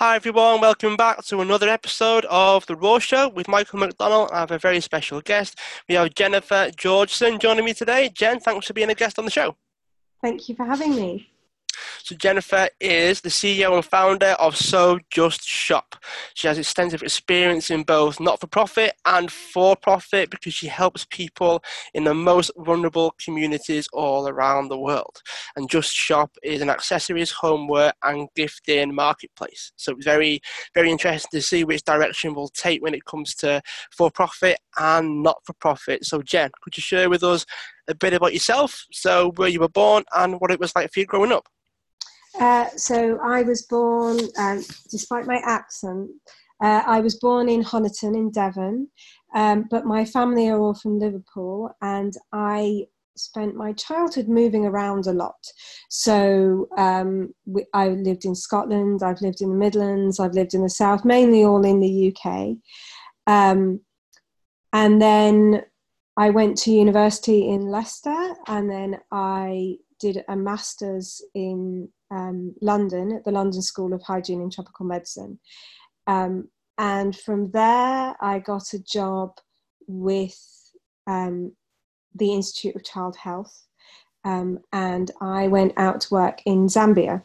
Hi everyone, welcome back to another episode of The Raw Show with Michael McDonald. I have a very special guest. We have Jennifer Georgeson joining me today. Jen, thanks for being a guest on the show. Thank you for having me. So Jennifer is the CEO and founder of So Just Shop. She has extensive experience in both not-for-profit and for-profit because she helps people in the most vulnerable communities all around the world. And Just Shop is an accessories, homeware, and gifting marketplace. So it's very, very interesting to see which direction we'll take when it comes to for-profit and not-for-profit. So Jen, could you share with us a bit about yourself? So where you were born and what it was like for you growing up? Uh, so I was born, um, despite my accent, uh, I was born in Honiton in Devon, um, but my family are all from Liverpool, and I spent my childhood moving around a lot. So um, we, I lived in Scotland, I've lived in the Midlands, I've lived in the South, mainly all in the UK. Um, and then I went to university in Leicester, and then I did a master's in um, London at the London School of Hygiene and Tropical Medicine. Um, and from there, I got a job with um, the Institute of Child Health. Um, and I went out to work in Zambia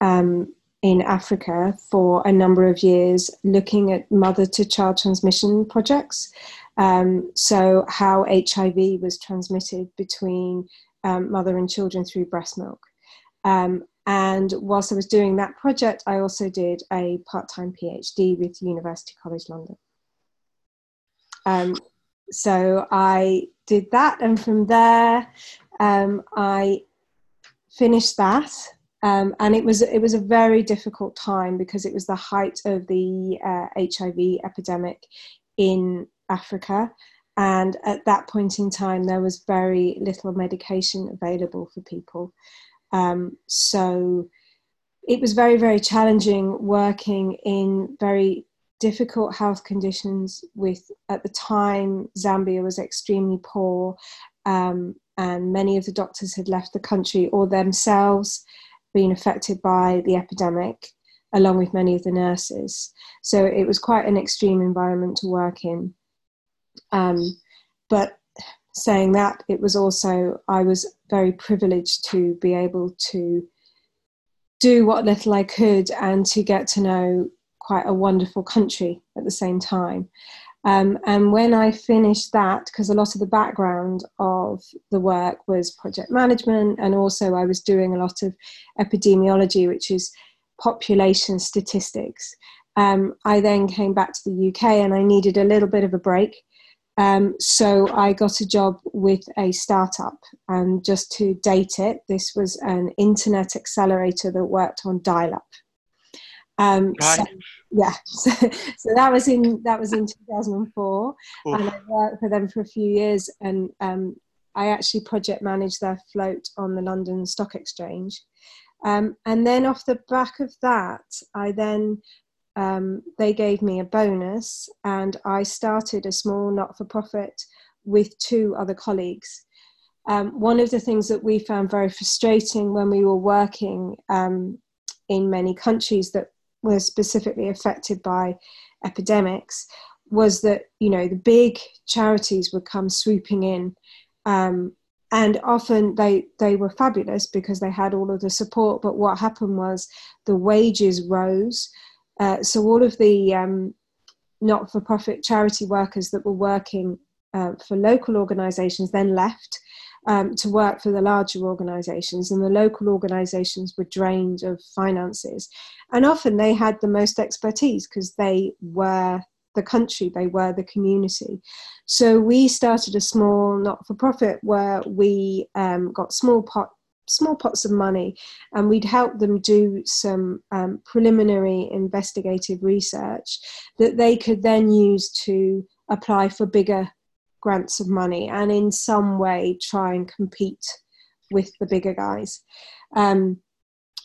um, in Africa for a number of years, looking at mother to child transmission projects. Um, so, how HIV was transmitted between mother and children through breast milk. Um, and whilst I was doing that project, I also did a part time PhD with University College London. Um, so I did that, and from there, um, I finished that. Um, and it was it was a very difficult time because it was the height of the uh, HIV epidemic in Africa, and at that point in time, there was very little medication available for people. Um, so it was very, very challenging working in very difficult health conditions with, at the time, Zambia was extremely poor. Um, and many of the doctors had left the country or themselves been affected by the epidemic, along with many of the nurses. So it was quite an extreme environment to work in. Um, but saying that, it was also, I was very privileged to be able to do what little I could and to get to know quite a wonderful country at the same time. Um, and when I finished that, because a lot of the background of the work was project management, and also I was doing a lot of epidemiology, which is population statistics. Um, I then came back to the UK and I needed a little bit of a break. Um, so I got a job with a startup, and just to date it, this was an internet accelerator that worked on dial-up. Um, right. so, yeah, so, so, that was in that was in 2004, Oof. and I worked for them for a few years, and um, I actually project managed their float on the London Stock Exchange. Um, and then off the back of that, I then um, they gave me a bonus, and I started a small not for profit with two other colleagues. Um, one of the things that we found very frustrating when we were working um, in many countries that were specifically affected by epidemics was that you know the big charities would come swooping in um, and often they they were fabulous because they had all of the support but what happened was the wages rose uh, so all of the um, not-for-profit charity workers that were working uh, for local organisations then left um, to work for the larger organisations, and the local organisations were drained of finances. And often they had the most expertise because they were the country, they were the community. So we started a small not for profit where we um, got small pot small pots of money and we'd help them do some um, preliminary investigative research that they could then use to apply for bigger grants of money and in some way try and compete with the bigger guys. Um,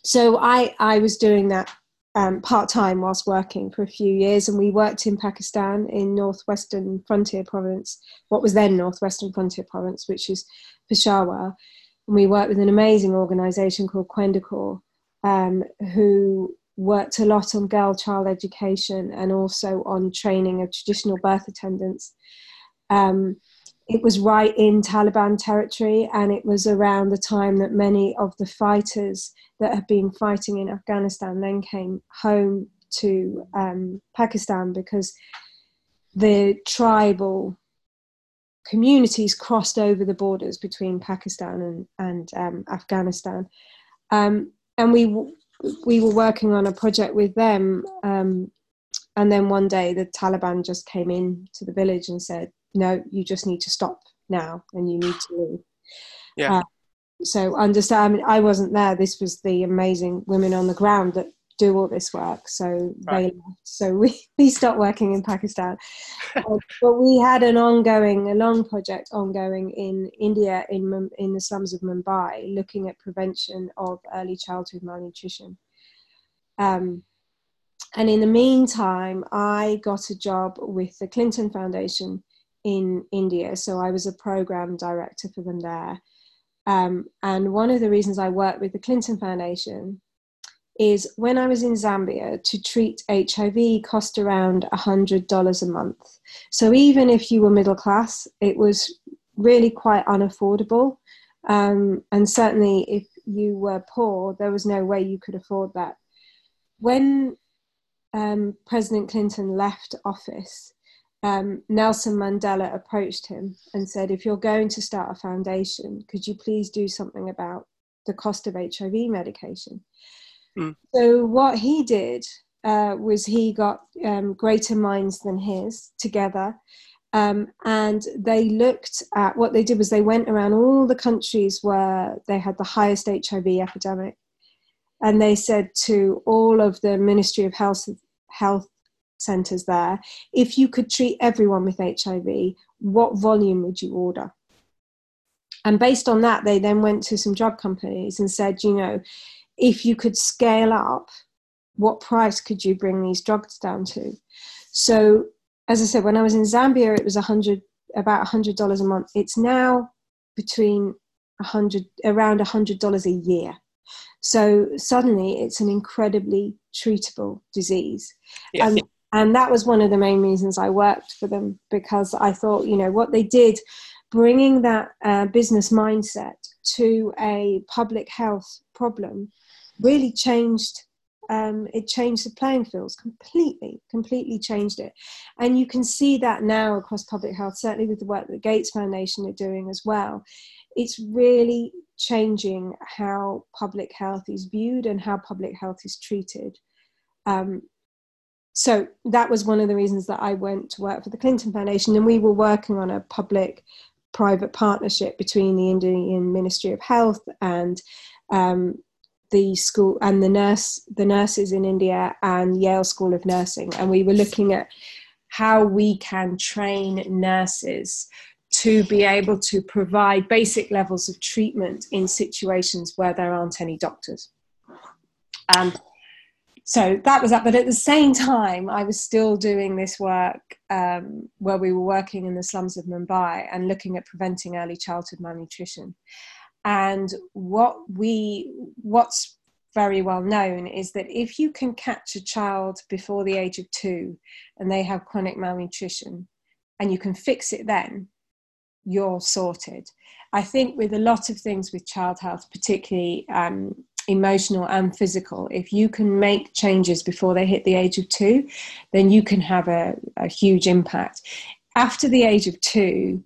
so I, I was doing that um, part time whilst working for a few years, and we worked in Pakistan in northwestern frontier province, what was then northwestern frontier province, which is Peshawar and we worked with an amazing organisation called Khwendo Kor, um, who worked a lot on girl child education and also on training of traditional birth attendants. Um, it was right in Taliban territory, and it was around the time that many of the fighters that had been fighting in Afghanistan then came home to um, Pakistan because the tribal communities crossed over the borders between Pakistan and, and um, Afghanistan. Um, and we, we were working on a project with them. Um, and then one day the Taliban just came in to the village and said, no, you just need to stop now and you need to leave. Yeah. Uh, so understand, I, mean, I wasn't there. This was the amazing women on the ground that do all this work. So right. they left. So we, we stopped working in Pakistan. uh, but we had an ongoing, a long project ongoing in India, in, in the slums of Mumbai, looking at prevention of early childhood malnutrition. Um, and in the meantime, I got a job with the Clinton Foundation in India. So I was a program director for them there. Um, and one of the reasons I worked with the Clinton Foundation is when I was in Zambia to treat HIV cost around $100 a month. So even if you were middle class, it was really quite unaffordable. Um, and certainly if you were poor, there was no way you could afford that. When um, President Clinton left office, um, Nelson Mandela approached him and said, If you're going to start a foundation, could you please do something about the cost of HIV medication? Mm. So, what he did uh, was he got um, greater minds than his together. Um, and they looked at what they did was they went around all the countries where they had the highest HIV epidemic, and they said to all of the Ministry of Health, Health centres there, if you could treat everyone with HIV, what volume would you order? And based on that, they then went to some drug companies and said, you know, if you could scale up, what price could you bring these drugs down to? So, as I said, when I was in Zambia, it was a hundred, about a hundred dollars a month. It's now between a hundred, around a hundred dollars a year. So suddenly, it's an incredibly treatable disease. Yeah. And and that was one of the main reasons I worked for them because I thought, you know, what they did, bringing that uh, business mindset to a public health problem, really changed. Um, it changed the playing fields completely, completely changed it. And you can see that now across public health, certainly with the work that the Gates Foundation are doing as well. It's really changing how public health is viewed and how public health is treated. Um, so that was one of the reasons that I went to work for the Clinton Foundation, and we were working on a public private partnership between the Indian Ministry of Health and um, the school and the nurse the nurses in India and Yale School of Nursing, and we were looking at how we can train nurses to be able to provide basic levels of treatment in situations where there aren't any doctors. And so that was that. But at the same time, I was still doing this work um, where we were working in the slums of Mumbai and looking at preventing early childhood malnutrition. And what we, what's very well known is that if you can catch a child before the age of two and they have chronic malnutrition and you can fix it then, you're sorted. I think with a lot of things with child health, particularly um, emotional and physical, if you can make changes before they hit the age of two, then you can have a, a huge impact. After the age of two,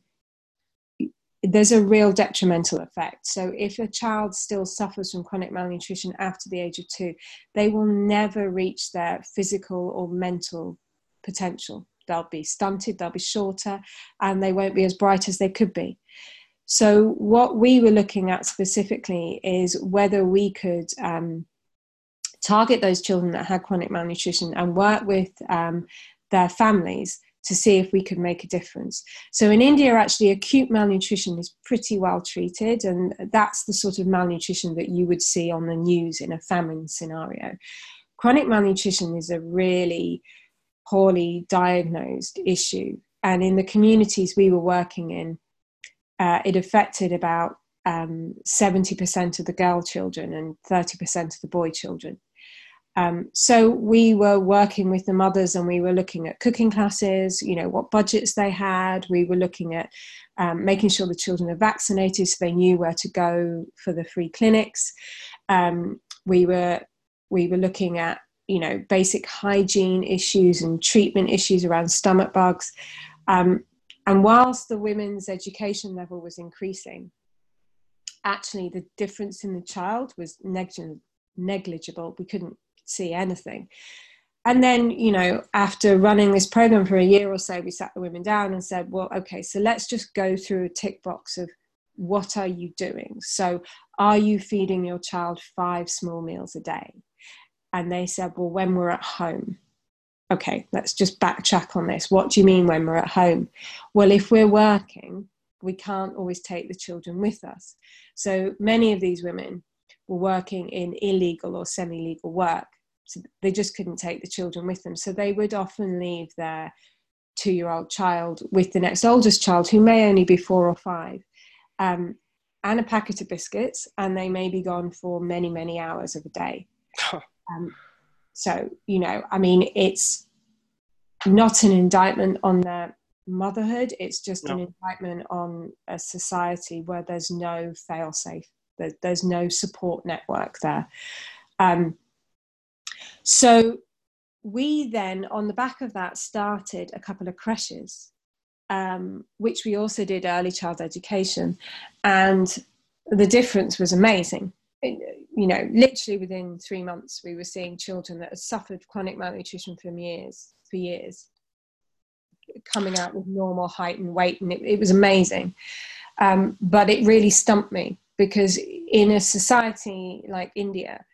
there's a real detrimental effect. So, if a child still suffers from chronic malnutrition after the age of two, they will never reach their physical or mental potential. They'll be stunted, they'll be shorter, and they won't be as bright as they could be. So, what we were looking at specifically is whether we could um, target those children that had chronic malnutrition and work with um, their families to see if we could make a difference. So, in India, actually, acute malnutrition is pretty well treated, and that's the sort of malnutrition that you would see on the news in a famine scenario. Chronic malnutrition is a really poorly diagnosed issue, and in the communities we were working in, uh, it affected about um, 70% of the girl children and 30% of the boy children. Um, so we were working with the mothers and we were looking at cooking classes, you know, what budgets they had. We were looking at um, making sure the children are vaccinated so they knew where to go for the free clinics. Um, we were we were looking at you know basic hygiene issues and treatment issues around stomach bugs. Um, and whilst the women's education level was increasing, actually the difference in the child was negligible. We couldn't see anything. And then, you know, after running this program for a year or so, we sat the women down and said, well, okay, so let's just go through a tick box of what are you doing? So, are you feeding your child five small meals a day? And they said, well, when we're at home. Okay, let's just backtrack on this. What do you mean when we're at home? Well, if we're working, we can't always take the children with us. So many of these women were working in illegal or semi legal work. So they just couldn't take the children with them. So they would often leave their two year old child with the next oldest child, who may only be four or five, um, and a packet of biscuits, and they may be gone for many, many hours of a day. um, so, you know, I mean, it's not an indictment on their motherhood, it's just no. an indictment on a society where there's no fail safe there's no support network there. Um, so we then, on the back of that, started a couple of creches, um, which we also did early child education, and the difference was amazing. You know, literally within three months, we were seeing children that had suffered chronic malnutrition for years, for years, coming out with normal height and weight, and it, it was amazing. Um, but it really stumped me because in a society like India,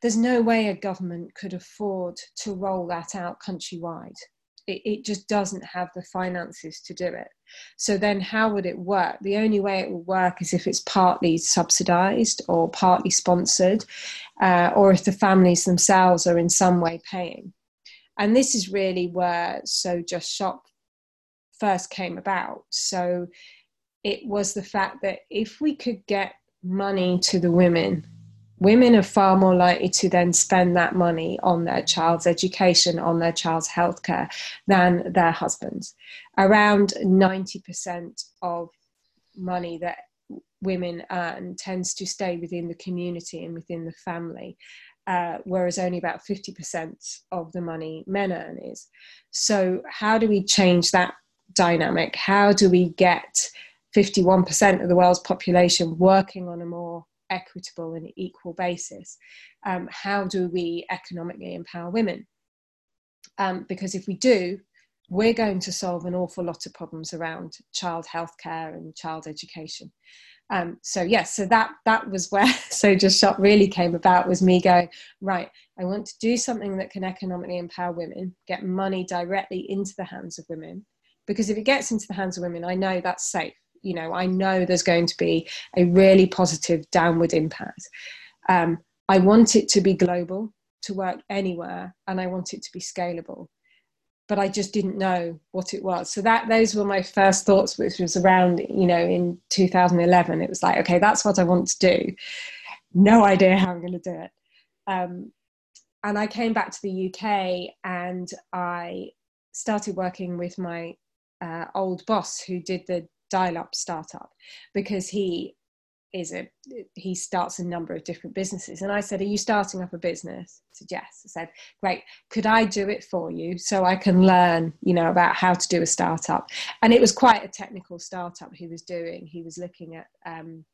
there's no way a government could afford to roll that out countrywide. It, it, just doesn't have the finances to do it. So then, how would it work? The only way it will work is if it's partly subsidized or partly sponsored, uh, or if the families themselves are in some way paying. And this is really where So Just Shop first came about. So it was the fact that if we could get money to the women, women are far more likely to then spend that money on their child's education, on their child's healthcare than their husbands. Around 90% of money that women earn tends to stay within the community and within the family. Uh, whereas only about 50% of the money men earn is. So, how do we change that dynamic? How do we get 51% of the world's population working on a more equitable and equal basis. Um, how do we economically empower women? Um, because if we do, we're going to solve an awful lot of problems around child healthcare and child education. Um, so yes, so that that was where So Just Shop really came about was me going right. I want to do something that can economically empower women, get money directly into the hands of women, because if it gets into the hands of women, I know that's safe you know i know there's going to be a really positive downward impact. Um, i want it to be global to work anywhere and i want it to be scalable. But i just didn't know what it was. So that those were my first thoughts which was around you know in 2011 it was like okay that's what i want to do. No idea how i'm going to do it. Um, and i came back to the uk and i started working with my uh, old boss who did the dial up startup because he is a he starts a number of different businesses. And i said are you starting up a business? He said yes. I said great. Could i do it for you so i can learn you know about how to do a startup? And it was quite a technical startup he was doing. He was looking at um,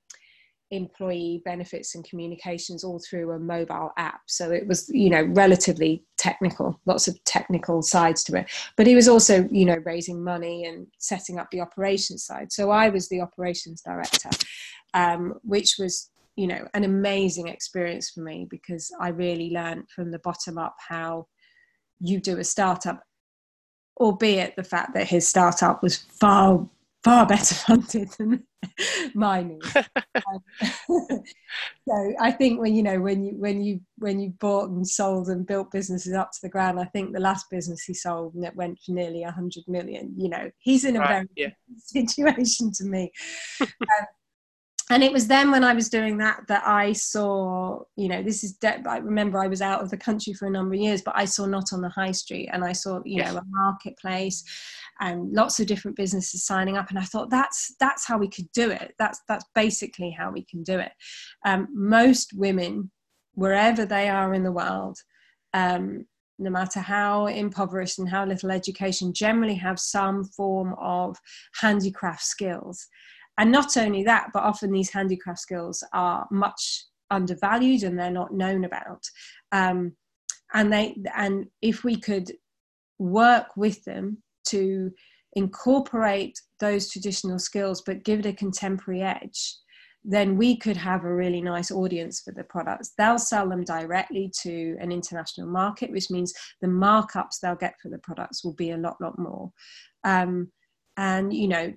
employee benefits and communications all through a mobile app. So it was you know relatively technical lots of technical sides to it. But he was also you know raising money and setting up the operations side. So i was the operations director um, which was you know an amazing experience for me because i really learned from the bottom up how you do a startup albeit the fact that his startup was far far better funded than mine is. um, so I think when you know when you when you when you bought and sold and built businesses up to the ground, I think the last business he sold that went for nearly a hundred million. You know, he's in a right, very yeah. situation to me. um, and it was then when I was doing that that I saw, you know, this is, de- I remember I was out of the country for a number of years, but I saw not on the high street and I saw, you yes. know, a marketplace and lots of different businesses signing up. And I thought that's, that's how we could do it. That's, that's basically how we can do it. Um, most women, wherever they are in the world, um, no matter how impoverished and how little education, generally have some form of handicraft skills and not only that but often these handicraft skills are much undervalued and they're not known about um, and they and if we could work with them to incorporate those traditional skills but give it a contemporary edge then we could have a really nice audience for the products. They'll sell them directly to an international market, which means the markups they'll get for the products will be a lot, lot more. Um, and you know,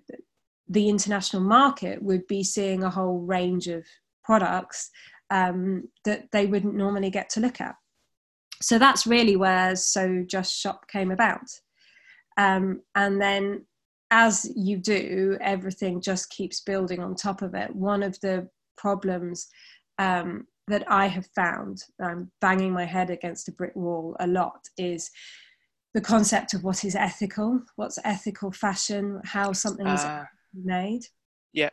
the international market would be seeing a whole range of products um, that they wouldn't normally get to look at. So that's really where So Just Shop came about. Um, and then, as you do, everything just keeps building on top of it. One of the problems um, that I have found, I'm banging my head against a brick wall a lot, is the concept of what is ethical, what's ethical fashion, how something is uh, made. Yeah.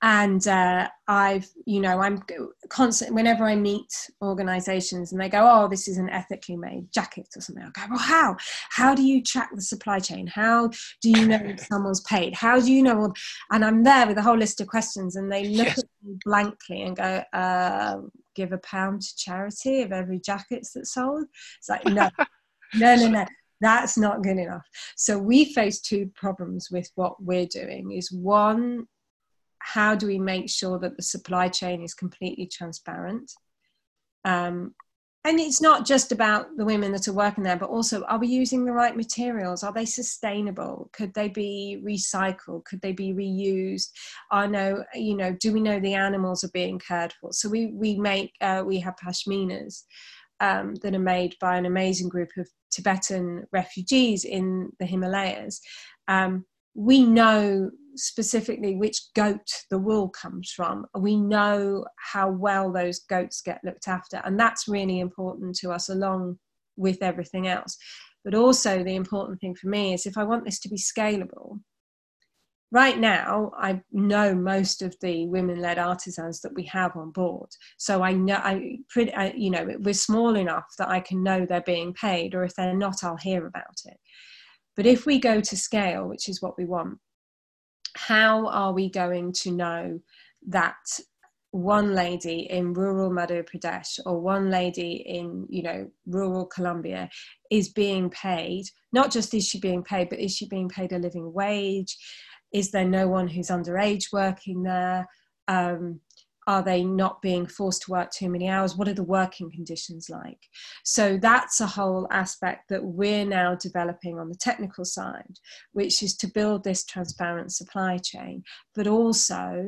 And uh, I've, you know, I'm constant whenever I meet organizations and they go, oh, this is an ethically made jacket or something. I go, well, how? How do you track the supply chain? How do you know if someone's paid? How do you know? And I'm there with a whole list of questions and they look yes. at me blankly and go, uh, give a pound to charity of every jacket that's sold. It's like, no. no, no, no. That's not good enough. So we face two problems with what we're doing is one, how do we make sure that the supply chain is completely transparent? Um, and it's not just about the women that are working there, but also are we using the right materials? Are they sustainable? Could they be recycled? Could they be reused? I know, you know, do we know the animals are being cared for? So we we make uh, we have pashminas um, that are made by an amazing group of Tibetan refugees in the Himalayas, um, we know specifically which goat the wool comes from. We know how well those goats get looked after, and that's really important to us along with everything else. But also, the important thing for me is if I want this to be scalable, right now i know most of the women-led artisans that we have on board so i know i pretty I, you know we're small enough that i can know they're being paid or if they're not i'll hear about it but if we go to scale which is what we want how are we going to know that one lady in rural madhya pradesh or one lady in you know rural colombia is being paid not just is she being paid but is she being paid a living wage is there no one who's underage working there? Um, are they not being forced to work too many hours? What are the working conditions like? So that's a whole aspect that we're now developing on the technical side, which is to build this transparent supply chain, but also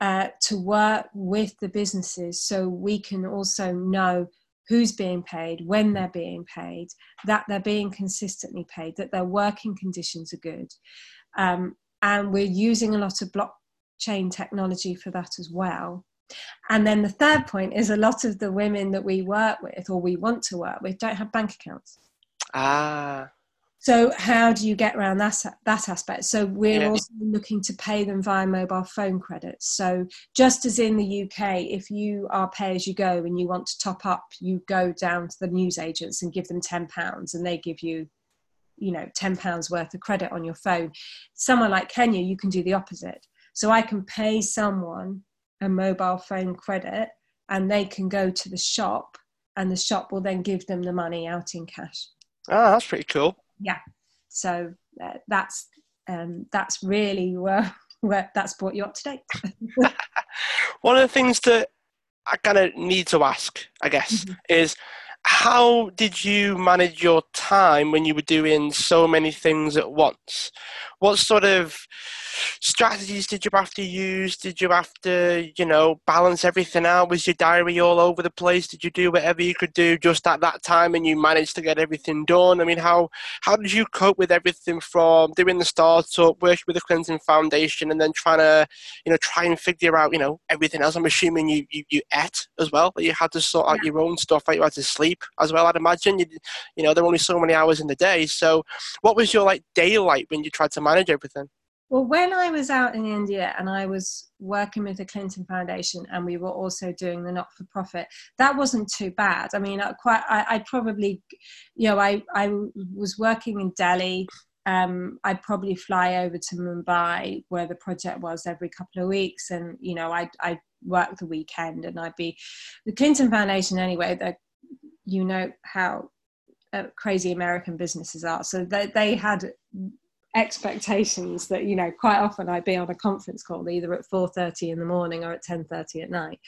uh, to work with the businesses so we can also know who's being paid, when they're being paid, that they're being consistently paid, that their working conditions are good. Um, and we're using a lot of blockchain technology for that as well. And then the third point is a lot of the women that we work with or we want to work with don't have bank accounts. Ah. So how do you get around that that aspect? So we're yeah. also looking to pay them via mobile phone credits. So just as in the UK, if you are pay as you go and you want to top up, you go down to the news agents and give them ten pounds, and they give you you know 10 pounds worth of credit on your phone somewhere like kenya you can do the opposite so i can pay someone a mobile phone credit and they can go to the shop and the shop will then give them the money out in cash. Oh that's pretty cool. Yeah. So uh, that's um, that's really where, where that's brought you up to date. One of the things that i kind of need to ask i guess mm-hmm. is how did you manage your time when you were doing so many things at once? What sort of strategies did you have to use? Did you have to, you know, balance everything out? Was your diary all over the place? Did you do whatever you could do just at that time and you managed to get everything done? I mean, how how did you cope with everything from doing the startup, working with the Clinton Foundation, and then trying to, you know, try and figure out, you know, everything else? I'm assuming you you, you ate as well. That you had to sort out your own stuff. That you had to sleep as well. I'd imagine you, you know, there were only so many hours in the day. So, what was your like daylight when you tried to manage everything? Well, when I was out in India and I was working with the Clinton Foundation, and we were also doing the not-for-profit, that wasn't too bad. I mean, I quite, I, I probably, you know, I I was working in Delhi. Um, I'd probably fly over to Mumbai, where the project was, every couple of weeks, and you know, I'd I'd work the weekend, and I'd be the Clinton Foundation anyway. That you know how uh, crazy American businesses are. So they, they had expectations that you know quite often I'd be on a conference call either at 4:30 in the morning or at 10:30 at night.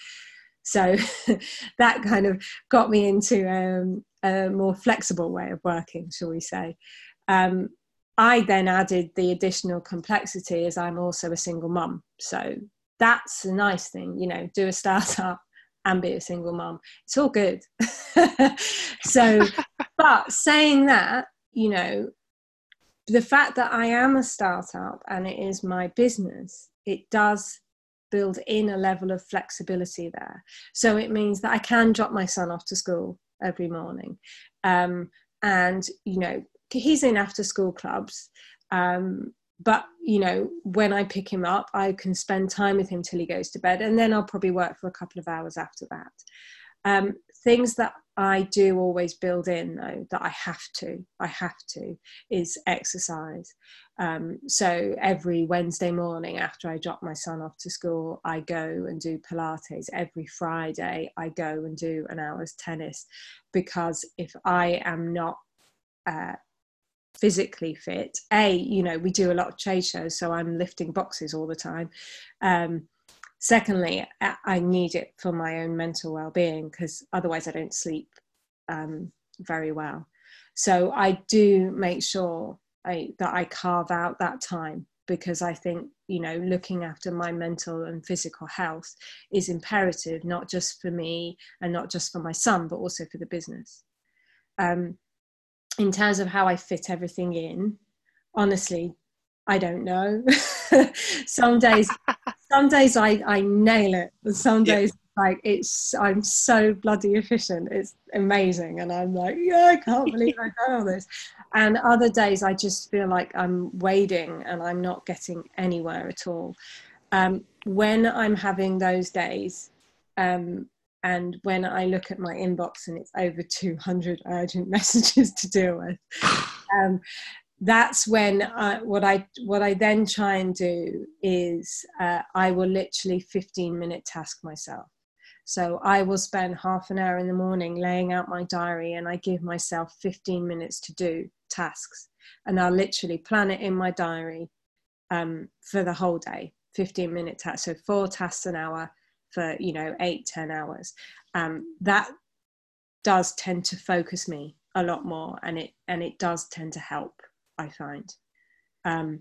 So that kind of got me into um, a more flexible way of working, shall we say. Um, I then added the additional complexity as I'm also a single mum. So that's a nice thing, you know, do a startup and be a single mum. It's all good. so, but saying that, you know, the fact that I am a startup and it is my business, it does build in a level of flexibility there. So it means that I can drop my son off to school every morning. Um, and, you know, he's in after school clubs. Um, but, you know, when I pick him up, I can spend time with him till he goes to bed. And then I'll probably work for a couple of hours after that. Um, things that I do always build in though that I have to, I have to, is exercise. Um, so every Wednesday morning after I drop my son off to school, I go and do Pilates. Every Friday, I go and do an hour's tennis because if I am not uh, physically fit, a, you know, we do a lot of trade shows, so I'm lifting boxes all the time. Um, secondly i need it for my own mental well-being because otherwise i don't sleep um, very well. So i do make sure I, that i carve out that time because i think you know looking after my mental and physical health is imperative not just for me and not just for my son but also for the business. Um, in terms of how i fit everything in honestly i don't know some days some days I, I nail it, and some days yeah. like it's I'm so bloody efficient. It's amazing, and I'm like, yeah, I can't believe I've done all this. And other days I just feel like I'm wading and I'm not getting anywhere at all. Um, when I'm having those days, um, and when I look at my inbox and it's over 200 urgent messages to deal with, um, that's when I, what I what I then try and do is uh, I will literally 15 minute task myself. So I will spend half an hour in the morning laying out my diary, and I give myself 15 minutes to do tasks, and I'll literally plan it in my diary um, for the whole day. 15 minute task, so four tasks an hour for you know eight ten hours. Um, that does tend to focus me a lot more, and it and it does tend to help I find. Um,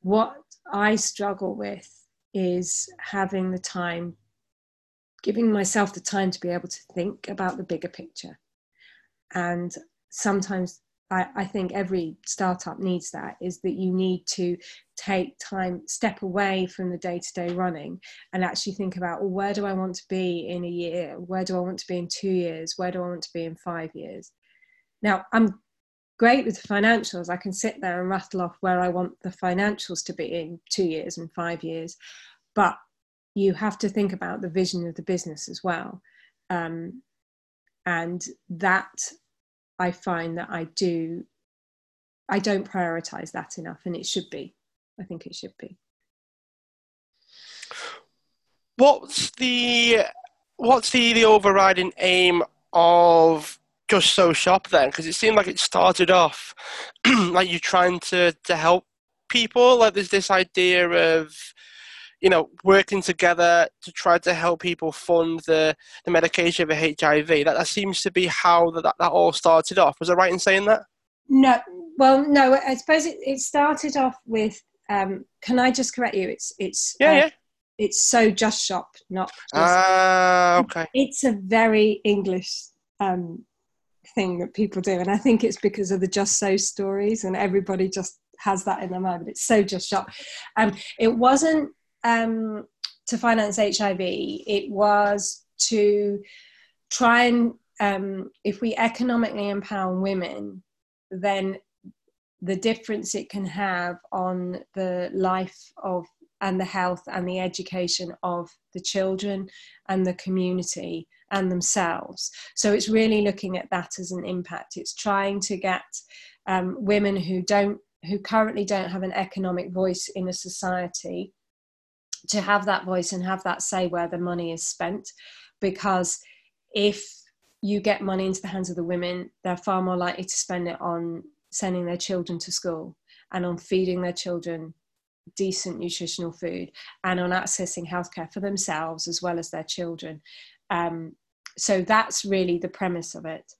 what I struggle with is having the time, giving myself the time to be able to think about the bigger picture. And sometimes I, I, think every startup needs that is that you need to take time, step away from the day to day running and actually think about well, where do I want to be in a year? Where do I want to be in two years? Where do I want to be in five years? Now, I'm great with the financials. I can sit there and rattle off where I want the financials to be in two years and five years. But you have to think about the vision of the business as well. Um, and that I find that I do, I don't prioritize that enough, and it should be. I think it should be. What's the what's the the overriding aim of just so shop then? Because it seemed like it started off like you're trying to to help people. Like there's this idea of you know, working together to try to help people fund the, the medication for HIV. That, that seems to be how that, that all started off. Was I right in saying that? No, well, no. I suppose it, it started off with. Um, can I just correct you? It's it's yeah, uh, yeah. It's so just shop, not. Ah, uh, okay. It's a very English um, thing that people do, and I think it's because of the just so stories, and everybody just has that in their mind. But it's so just shop. Um, it wasn't um, to finance HIV. It was to try and um, if we economically empower women, then the difference it can have on the life of and the health and the education of the children and the community and themselves. So it's really looking at that as an impact. It's trying to get um, women who don't who currently don't have an economic voice in a society to have that voice and have that say where the money is spent because if you get money into the hands of the women they're far more likely to spend it on sending their children to school and on feeding their children decent nutritional food and on accessing healthcare for themselves as well as their children. Um, so that's really the premise of it.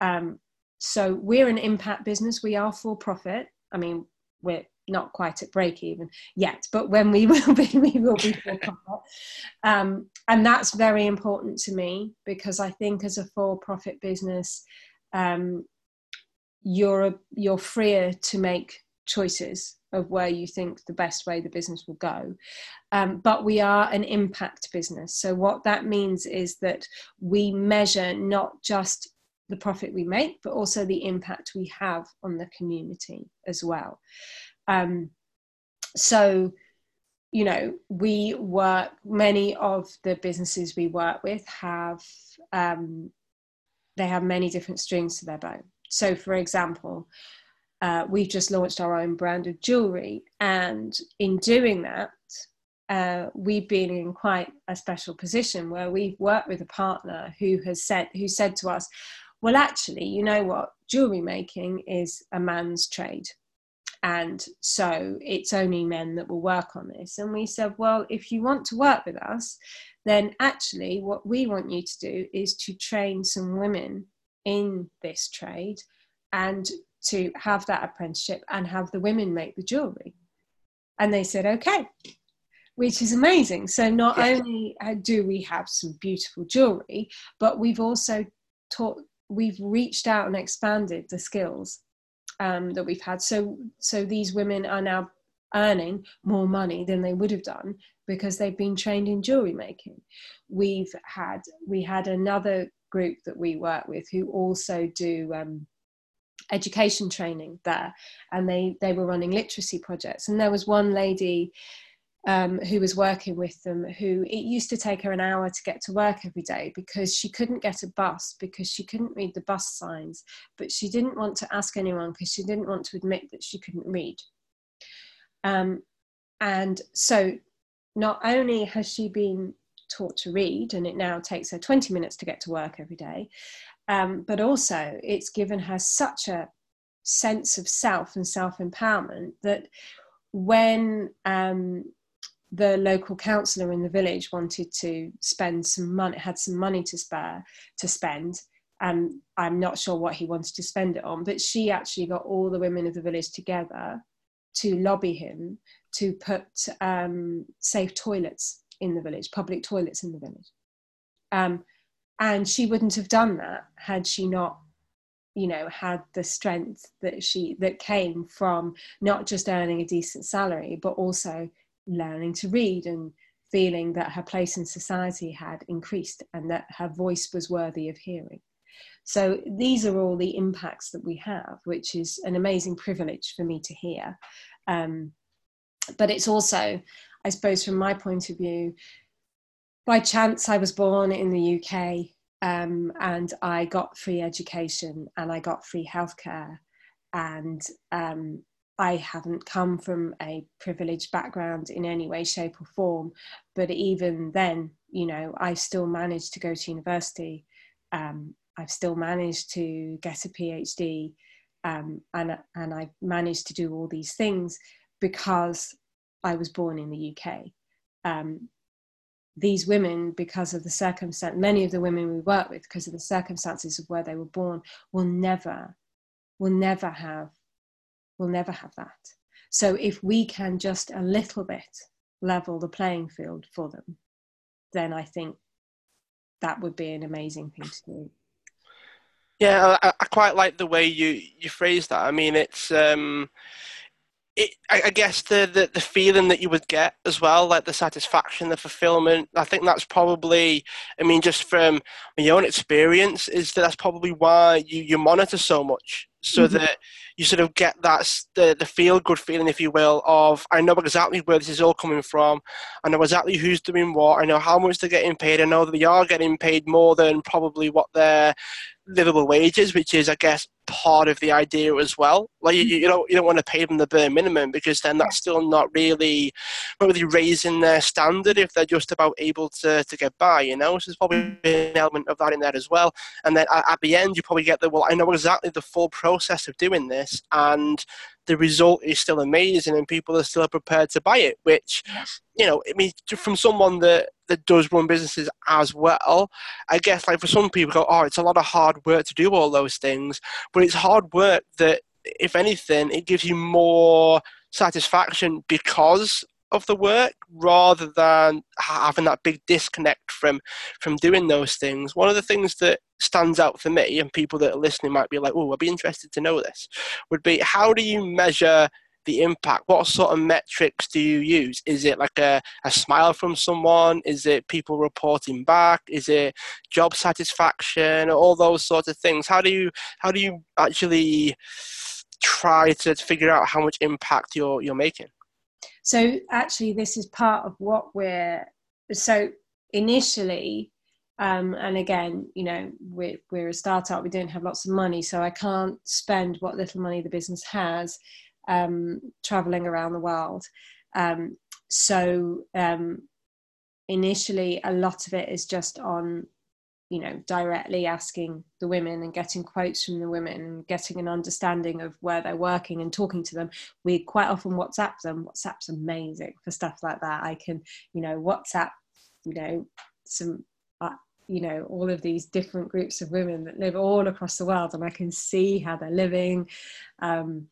Um, so we're an impact business. We are for profit. I mean we're not quite at break even yet, but when we will be, we will be for profit. Um, and that's very important to me because I think as a for-profit business, um, you're a, you're freer to make choices of where you think the best way the business will go. Um, but we are an impact business. So, what that means is that we measure not just the profit we make, but also the impact we have on the community as well. Um, so, you know, we work, many of the businesses we work with have, um, they have many different strings to their bow. So, for example, uh, we've just launched our own brand of jewelry, and in doing that, uh, we've been in quite a special position where we've worked with a partner who has said who said to us, "Well, actually, you know what? Jewelry making is a man's trade and so it's only men that will work on this. And we said well if you want to work with us then actually what we want you to do is to train some women in this trade and to have that apprenticeship and have the women make the jewelry. And they said okay which is amazing. So not yeah. only uh, do we have some beautiful jewelry but we've also taught we've reached out and expanded the skills um, that we've had. So, so these women are now earning more money than they would have done because they've been trained in jewelry making. We've had we had another group that we work with who also do um, education training there, and they they were running literacy projects. And there was one lady um, who was working with them who it used to take her an hour to get to work every day because she couldn't get a bus because she couldn't read the bus signs but she didn't want to ask anyone because she didn't want to admit that she couldn't read. Um, and so not only has she been taught to read and it now takes her 20 minutes to get to work every day um, but also it's given her such a sense of self and self empowerment that when um, the local councillor in the village wanted to spend some money, had some money to spare to spend. And I'm not sure what he wanted to spend it on, but she actually got all the women of the village together to lobby him to put um, safe toilets in the village, public toilets in the village. Um, and she wouldn't have done that had she not you know had the strength that she that came from not just earning a decent salary but also learning to read and feeling that her place in society had increased and that her voice was worthy of hearing. So these are all the impacts that we have, which is an amazing privilege for me to hear. Um, but it's also, I suppose, from my point of view, by chance I was born in the UK um, and I got free education and I got free healthcare and um, I haven't come from a privileged background in any way, shape, or form. But even then, you know, I still managed to go to university. Um, I've still managed to get a PhD, um, and and I managed to do all these things because I was born in the UK. um, these women, because of the circumstance, many of the women we work with, because of the circumstances of where they were born, will never, will never have, will never have that. So if we can just a little bit level the playing field for them, then I think that would be an amazing thing to do. Yeah, I, I quite like the way you you phrase that. I mean, it's um, it, I, I guess the, the the feeling that you would get as well, like the satisfaction, the fulfillment. I think that's probably, I mean, just from my own experience, is that that's probably why you you monitor so much, so mm-hmm. that you sort of get that the, the feel good feeling, if you will, of I know exactly where this is all coming from. I know exactly who's doing what. I know how much they're getting paid. I know that they are getting paid more than probably what their livable wages, which is, I guess, part of the idea as well. Like you, hmm. you don't you don't want to pay them the bare minimum because then that's still not really not really raising their standard if they're just about able to, to get by, you know. So there's probably hmm. an element of that in there as well. And then at, at the end, you probably get the well, I know exactly the full process of doing this, and the result is still amazing and people are still prepared to buy it which you know i mean from someone that that does run businesses as well i guess like for some people go oh it's a lot of hard work to do all those things but it's hard work that if anything it gives you more satisfaction because of the work rather than having that big disconnect from from doing those things. One of the things that stands out for me, and people that are listening might be like, "Oh, I'd be interested to know this," would be how do you measure the impact? What sort of metrics do you use? Is it like a, a smile from someone? Is it people reporting back? Is it job satisfaction? All those sorts of things. How do you how do you actually try to figure out how much impact you're you're making? So actually, this is part of what we're so initially. Um, and again, you know, we're, we're a startup. We don't have lots of money, so I can't spend what little money the business has um, traveling around the world. Um, so um, initially, a lot of it is just on you know directly asking the women and getting quotes from the women and getting an understanding of where they're working and talking to them. We quite often whatsapp them. Whatsapp's amazing for stuff like that. I can you know whatsapp you know some uh, you know all of these different groups of women that live all across the world and i can see how they're living. Um,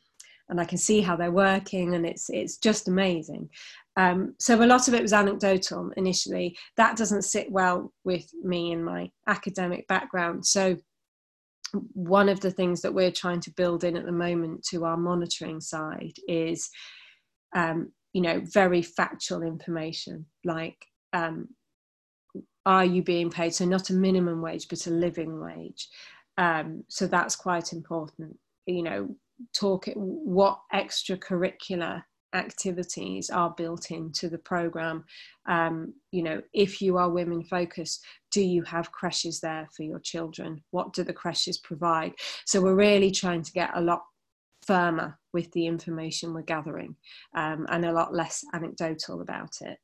and i can see how they're working and it's it's just amazing um, so a lot of it was anecdotal initially. That doesn't sit well with me in my academic background. So one of the things that we're trying to build in at the moment to our monitoring side is, um, you know, very factual information like. Um, are you being paid? So not a minimum wage, but a living wage. Um, so that's quite important. You know, talk what extracurricular activities are built into the program. Um, you know if you are women focused do you have creches there for your children? What do the creches provide? So we're really trying to get a lot firmer with the information we're gathering um, and a lot less anecdotal about it.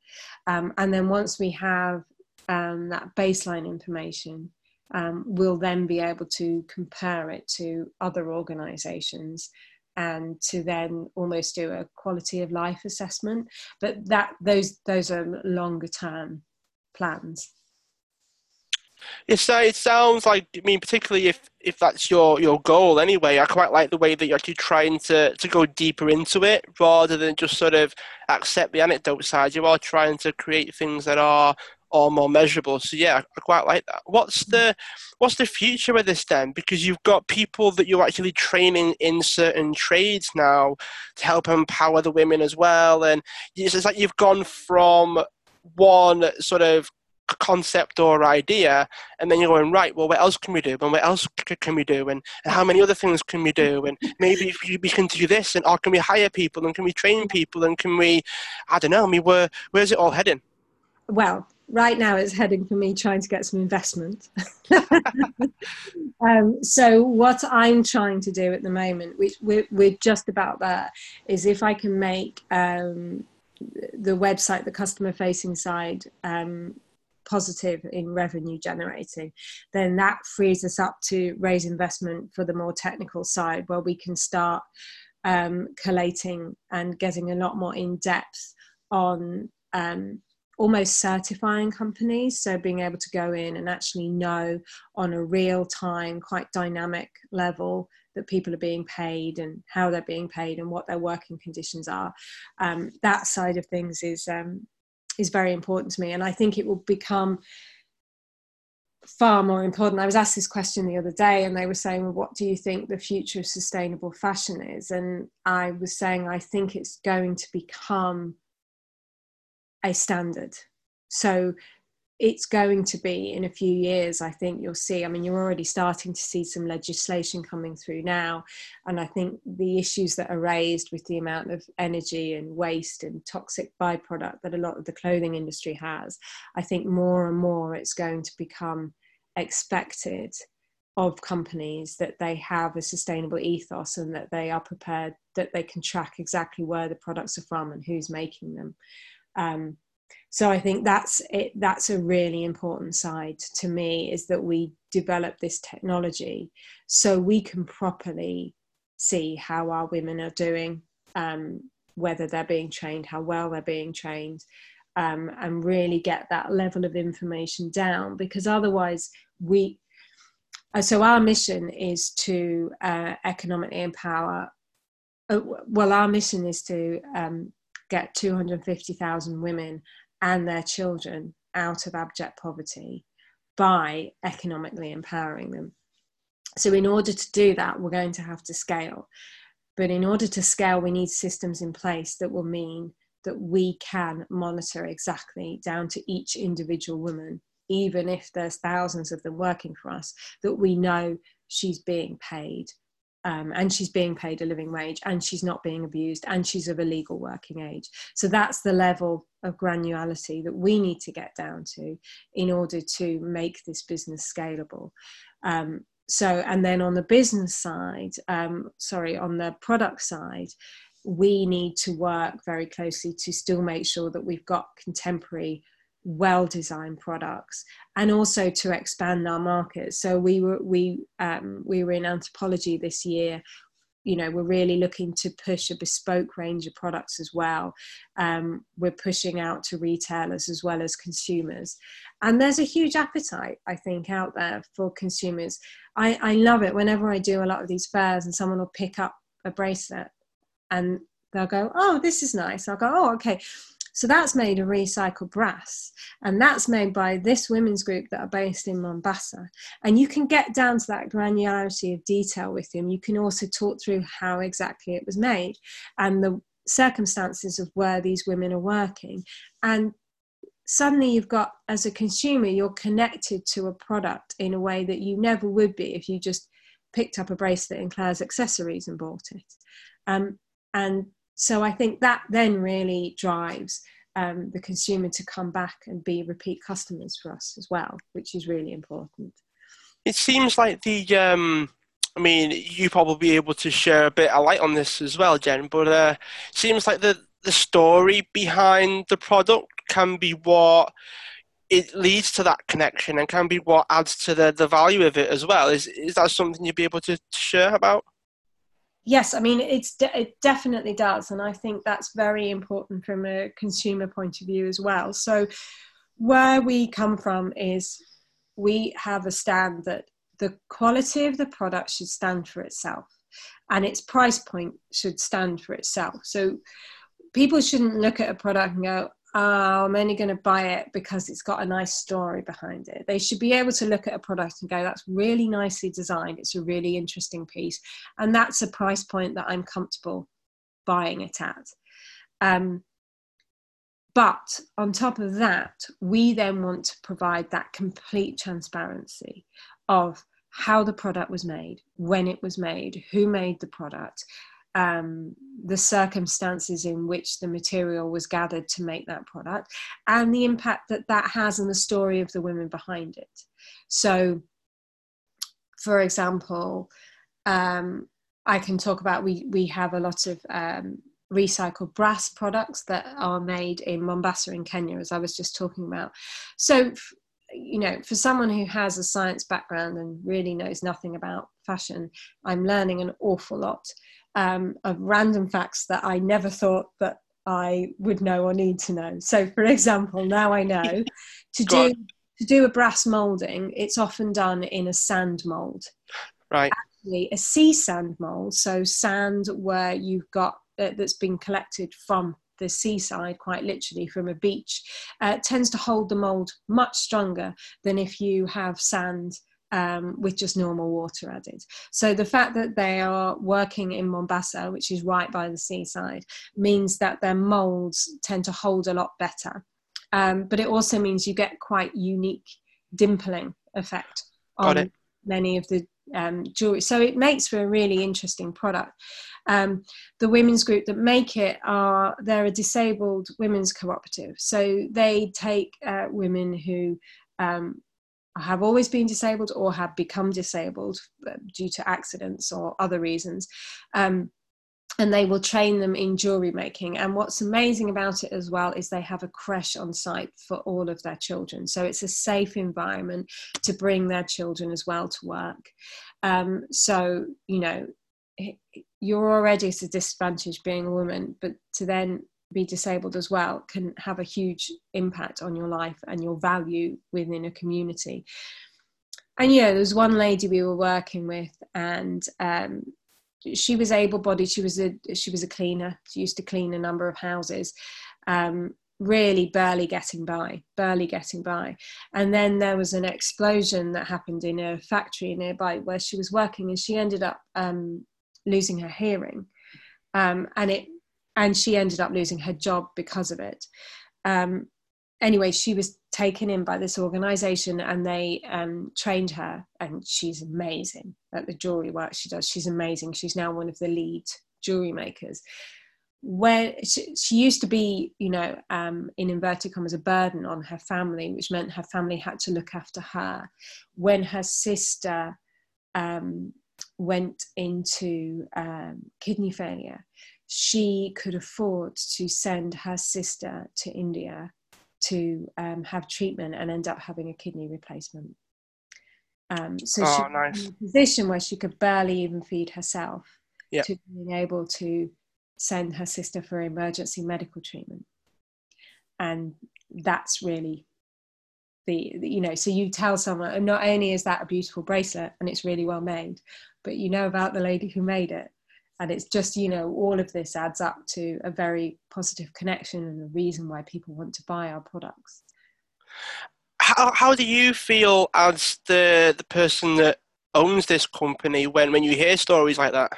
Um, and then once we have um, that baseline information um, we'll then be able to compare it to other organizations and to then almost do a quality of life assessment but that those those are longer term plans It's, uh, it sounds like I mean, particularly if, if that's your, your goal anyway. I quite like the way that you're actually trying to, to go deeper into it rather than just sort of accept the anecdote side. You are trying to create things that are or more measurable. So yeah, I quite like that. What's the what's the future with this then? Because you've got people that you're actually training in certain trades now to help empower the women as well, and it's like you've gone from one sort of concept or idea and then you're going right well what else can we do and what else can we do and, and how many other things can we do and maybe we can do this and or can we hire people and can we train people and can we i don't know i mean where where's it all heading well right now it's heading for me trying to get some investment. um, so what I'm trying to do at the moment, which we're, we're just about there, is if I can make um, the website, the customer facing side, um, positive in revenue generating, then that frees us up to raise investment for the more technical side where we can start um, collating and getting a lot more in depth on um, almost certifying companies. So being able to go in and actually know on a real time, quite dynamic level that people are being paid and how they're being paid and what their working conditions are. Um, that side of things is um, is very important to me, and I think it will become far more important. I was asked this question the other day, and they were saying, well, "What do you think the future of sustainable fashion is?" And I was saying, I think it's going to become a standard. So it's going to be in a few years i think you'll see. I mean you're already starting to see some legislation coming through now. And i think the issues that are raised with the amount of energy and waste and toxic byproduct that a lot of the clothing industry has i think more and more it's going to become expected of companies that they have a sustainable ethos and that they are prepared that they can track exactly where the products are from and who's making them um, so i think that's it that's a really important side to me is that we develop this technology so we can properly see how our women are doing um, whether they're being trained how well they're being trained um, and really get that level of information down because otherwise we uh, so our mission is to uh, economically empower uh, well our mission is to um, get 250,000 women and their children out of abject poverty by economically empowering them. So, in order to do that, we're going to have to scale. But in order to scale, we need systems in place that will mean that we can monitor exactly down to each individual woman, even if there's thousands of them working for us, that we know she's being paid um, and she's being paid a living wage and she's not being abused and she's of a legal working age. So that's the level of granularity that we need to get down to in order to make this business scalable. Um, so, and then on the business side, um, sorry, on the product side, we need to work very closely to still make sure that we've got contemporary well designed products and also to expand our market. So we were we um, we were in Anthropologie this year. You know we're really looking to push a bespoke range of products as well. Um, we're pushing out to retailers as well as consumers. And there's a huge appetite i think out there for consumers. I, I love it whenever i do a lot of these fairs and someone will pick up a bracelet and they'll go oh this is nice. I'll go oh okay so that's made of recycled brass, and that's made by this women's group that are based in Mombasa. And you can get down to that granularity of detail with them. You can also talk through how exactly it was made and the circumstances of where these women are working. And suddenly you've got, as a consumer, you're connected to a product in a way that you never would be if you just picked up a bracelet in Claire's accessories and bought it. Um, and so I think that then really drives um, the consumer to come back and be repeat customers for us as well, which is really important. It seems like the, um, I mean, you probably be able to share a bit of light on this as well, Jen, but uh, it seems like the, the story behind the product can be what it leads to that connection and can be what adds to the, the value of it as well. Is, is that something you'd be able to share about? Yes i mean it's de- it definitely does and i think that's very important from a consumer point of view as well. So where we come from is we have a stand that the quality of the product should stand for itself and its price point should stand for itself. So people shouldn't look at a product and go oh, I'm only going to buy it because it's got a nice story behind it. They should be able to look at a product and go, that's really nicely designed. It's a really interesting piece. And that's a price point that I'm comfortable buying it at. Um, but on top of that, we then want to provide that complete transparency of how the product was made, when it was made, who made the product, um, the circumstances in which the material was gathered to make that product and the impact that that has on the story of the women behind it. So, for example, um, I can talk about we we have a lot of um, recycled brass products that are made in Mombasa in Kenya, as I was just talking about. So, you know, for someone who has a science background and really knows nothing about fashion, I'm learning an awful lot um, of random facts that I never thought that I would know or need to know. So, for example, now I know to do to do a brass molding, it's often done in a sand mold. Right. Actually, a sea sand mold, so sand where you've got uh, that's been collected from the seaside, quite literally from a beach, uh, tends to hold the mold much stronger than if you have sand um, with just normal water added. So the fact that they are working in Mombasa, which is right by the seaside, means that their molds tend to hold a lot better. Um, but it also means you get quite unique dimpling effect on many of the um, jewelry. So it makes for a really interesting product. Um, the women's group that make it are they're a disabled women's cooperative. So they take uh, women who um, have always been disabled or have become disabled uh, due to accidents or other reasons. Um, and they will train them in jewelry making. And what's amazing about it as well is they have a creche on site for all of their children. So it's a safe environment to bring their children as well to work. Um, so, you know, you're already at a disadvantage being a woman, but to then be disabled as well can have a huge impact on your life and your value within a community. And yeah, there was one lady we were working with, and um, she was able-bodied. She was a she was a cleaner. She used to clean a number of houses. Um, really barely getting by, barely getting by. And then there was an explosion that happened in a factory nearby where she was working, and she ended up um, losing her hearing. Um, and it and she ended up losing her job because of it. Um, anyway, she was taken in by this organization and they um, trained her, and she's amazing at the jewelry work she does. She's amazing. She's now one of the lead jewelry makers. When she, she used to be, you know, um, in inverted commas, a burden on her family, which meant her family had to look after her. When her sister um, went into um, kidney failure, she could afford to send her sister to India to um, have treatment and end up having a kidney replacement. Um, so oh, she nice. was in a position where she could barely even feed herself yep. to being able to send her sister for emergency medical treatment. And that's really the, you know, so you tell someone, and not only is that a beautiful bracelet and it's really well made, but you know about the lady who made it and it's just you know all of this adds up to a very positive connection and a reason why people want to buy our products how, how do you feel as the the person that owns this company when when you hear stories like that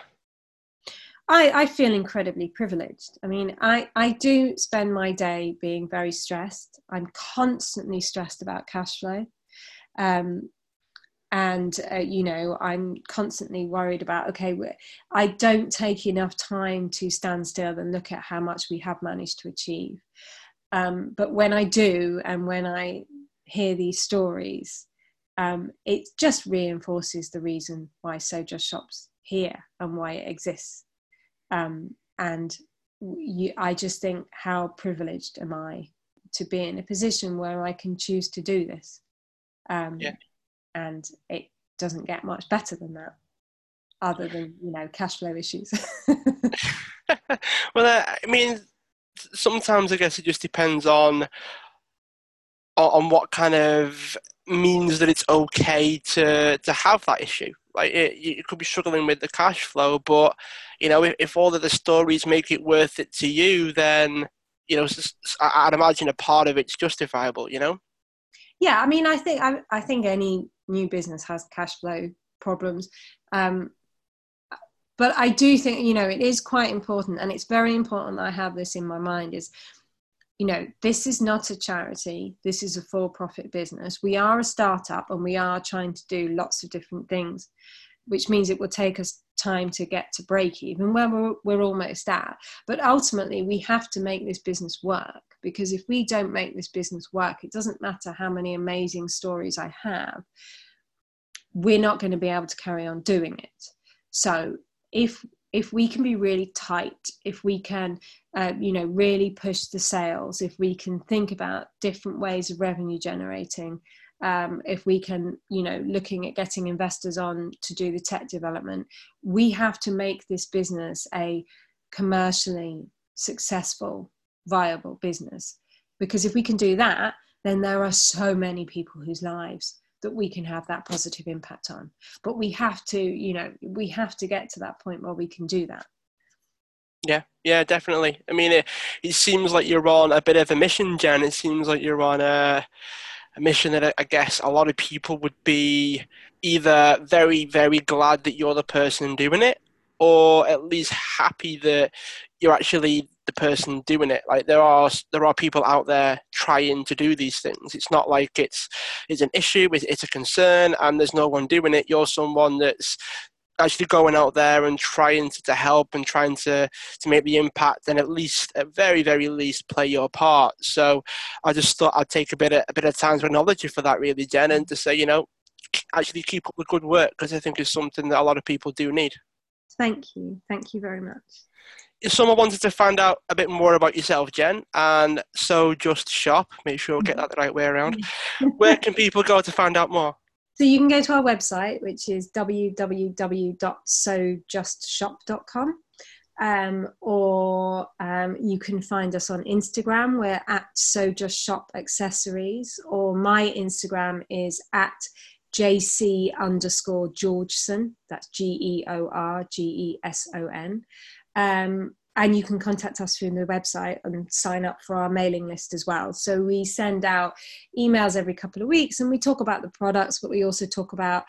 I, I feel incredibly privileged. I mean, I, I do spend my day being very stressed. I'm constantly stressed about cash flow. Um, and uh, you know i'm constantly worried about okay i don't take enough time to stand still and look at how much we have managed to achieve. Um, but when i do and when i hear these stories um, it just reinforces the reason why so just shops here and why it exists. Um, and you, i just think how privileged am i to be in a position where i can choose to do this? Um, yeah and it doesn't get much better than that other than you know cash flow issues. Well uh, i mean sometimes i guess it just depends on on what kind of means that it's okay to to have that issue. Like it, you could be struggling with the cash flow but you know if, if all of the stories make it worth it to you then you know i'd imagine a part of it's justifiable you know? Yeah i mean i think i, I think any new business has cash flow problems. Um, but I do think, you know, it is quite important, and it's very important that I have this in my mind is, you know, this is not a charity, this is a for profit business. We are a startup and we are trying to do lots of different things, which means it will take us time to get to break even where we're, we're almost at. But ultimately, we have to make this business work because if we don't make this business work, it doesn't matter how many amazing stories I have, we're not going to be able to carry on doing it. So if if we can be really tight, if we can, uh, you know, really push the sales, if we can think about different ways of revenue generating, um, if we can, you know, looking at getting investors on to do the tech development, we have to make this business a commercially successful viable business. Because if we can do that, then there are so many people whose lives that we can have that positive impact on. But we have to, you know, we have to get to that point where we can do that. Yeah, yeah, definitely. I mean, it, it seems like you're on a bit of a mission, Jen. It seems like you're on a, a mission that I guess a lot of people would be either very, very glad that you're the person doing it, or at least happy that you're actually the person doing it. Like there are there are people out there trying to do these things. It's not like it's it's an issue. It's, it's a concern, and there's no one doing it. You're someone that's actually going out there and trying to, to help and trying to, to make the impact and at least at very very least play your part so i just thought i'd take a bit of, a bit of time to acknowledge you for that really jen and to say you know actually keep up the good work because i think it's something that a lot of people do need thank you thank you very much if someone wanted to find out a bit more about yourself, Jen, and so just shop, make sure we get mm-hmm. that the right way around. Where can people go to find out more? So you can go to our website, which is www.sojustshop.com. Um, or um, you can find us on Instagram. We're at So Just Shop Accessories, or my Instagram is at JC underscore Georgeson. That's G E O R G E S O N. Um, and you can contact us through the website and sign up for our mailing list as well. So we send out emails every couple of weeks and we talk about the products, but we also talk about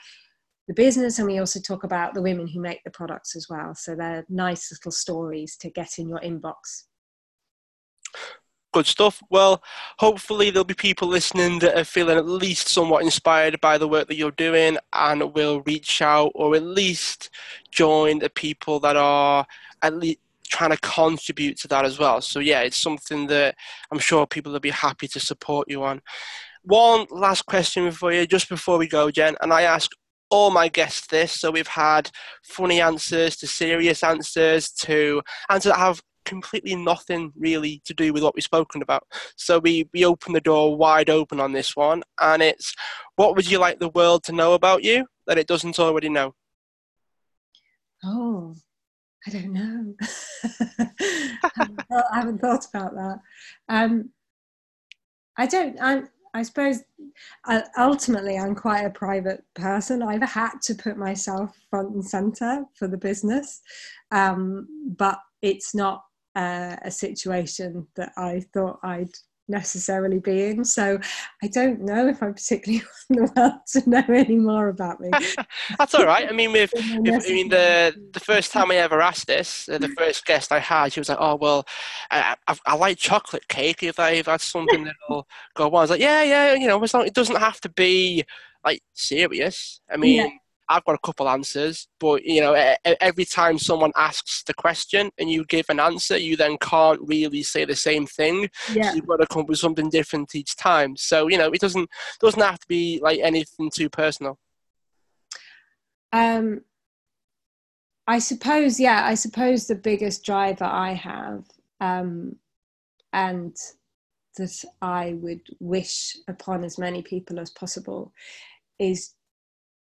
the business and we also talk about the women who make the products as well. So they're nice little stories to get in your inbox. Good stuff. Well, hopefully there'll be people listening that are feeling at least somewhat inspired by the work that you're doing and will reach out or at least join the people that are at least trying to contribute to that as well. So yeah, it's something that I'm sure people will be happy to support you on. One last question for you, just before we go, Jen, and I ask all my guests this. So we've had funny answers to serious answers to answers that have completely nothing really to do with what we've spoken about. So we, we open the door wide open on this one, and it's what would you like the world to know about you that it doesn't already know? Oh, I don't know. I, haven't thought, about that. Um, I don't. I, I suppose uh, ultimately I'm quite a private person. I've had to put myself front and center for the business, um, but it's not uh, a situation that I thought I'd necessarily be in. So I don't know if I'm particularly want the world to know any more about me. That's all right. I mean, with, I mean the the first time I ever asked this, uh, the first guest I had, she was like, "Oh well, I, I, I like chocolate cake. If I've had something that'll go on." I was like, "Yeah, yeah, you know, it doesn't have to be like serious. I mean." Yeah I've got a couple answers, but you know, every time someone asks the question and you give an answer, you then can't really say the same thing. Yeah. So you've got to come up with something different each time. So you know, it doesn't doesn't have to be like anything too personal. Um, I suppose, yeah, I suppose the biggest driver I have, um, and that I would wish upon as many people as possible, is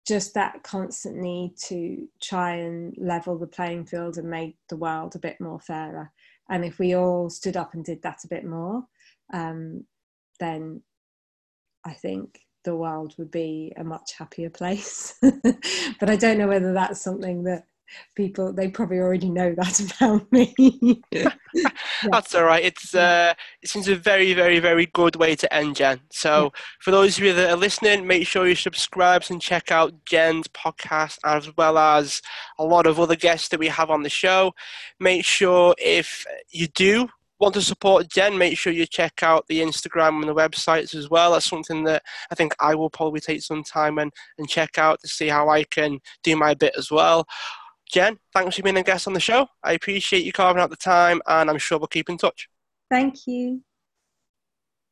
just that constant need to try and level the playing field and make the world a bit more fairer. And if we all stood up and did that a bit more, um, then I think the world would be a much happier place. but I don't know whether that's something that people they probably already know that about me yeah. that's all right it's uh it seems a very very very good way to end jen so for those of you that are listening make sure you subscribe and check out jen's podcast as well as a lot of other guests that we have on the show make sure if you do want to support Jen, make sure you check out the Instagram and the websites as well. That's something that I think I will probably take some time and, and check out to see how I can do my bit as well. Jen, thanks for being a guest on the show. I appreciate you carving out the time, and I'm sure we'll keep in touch. Thank you.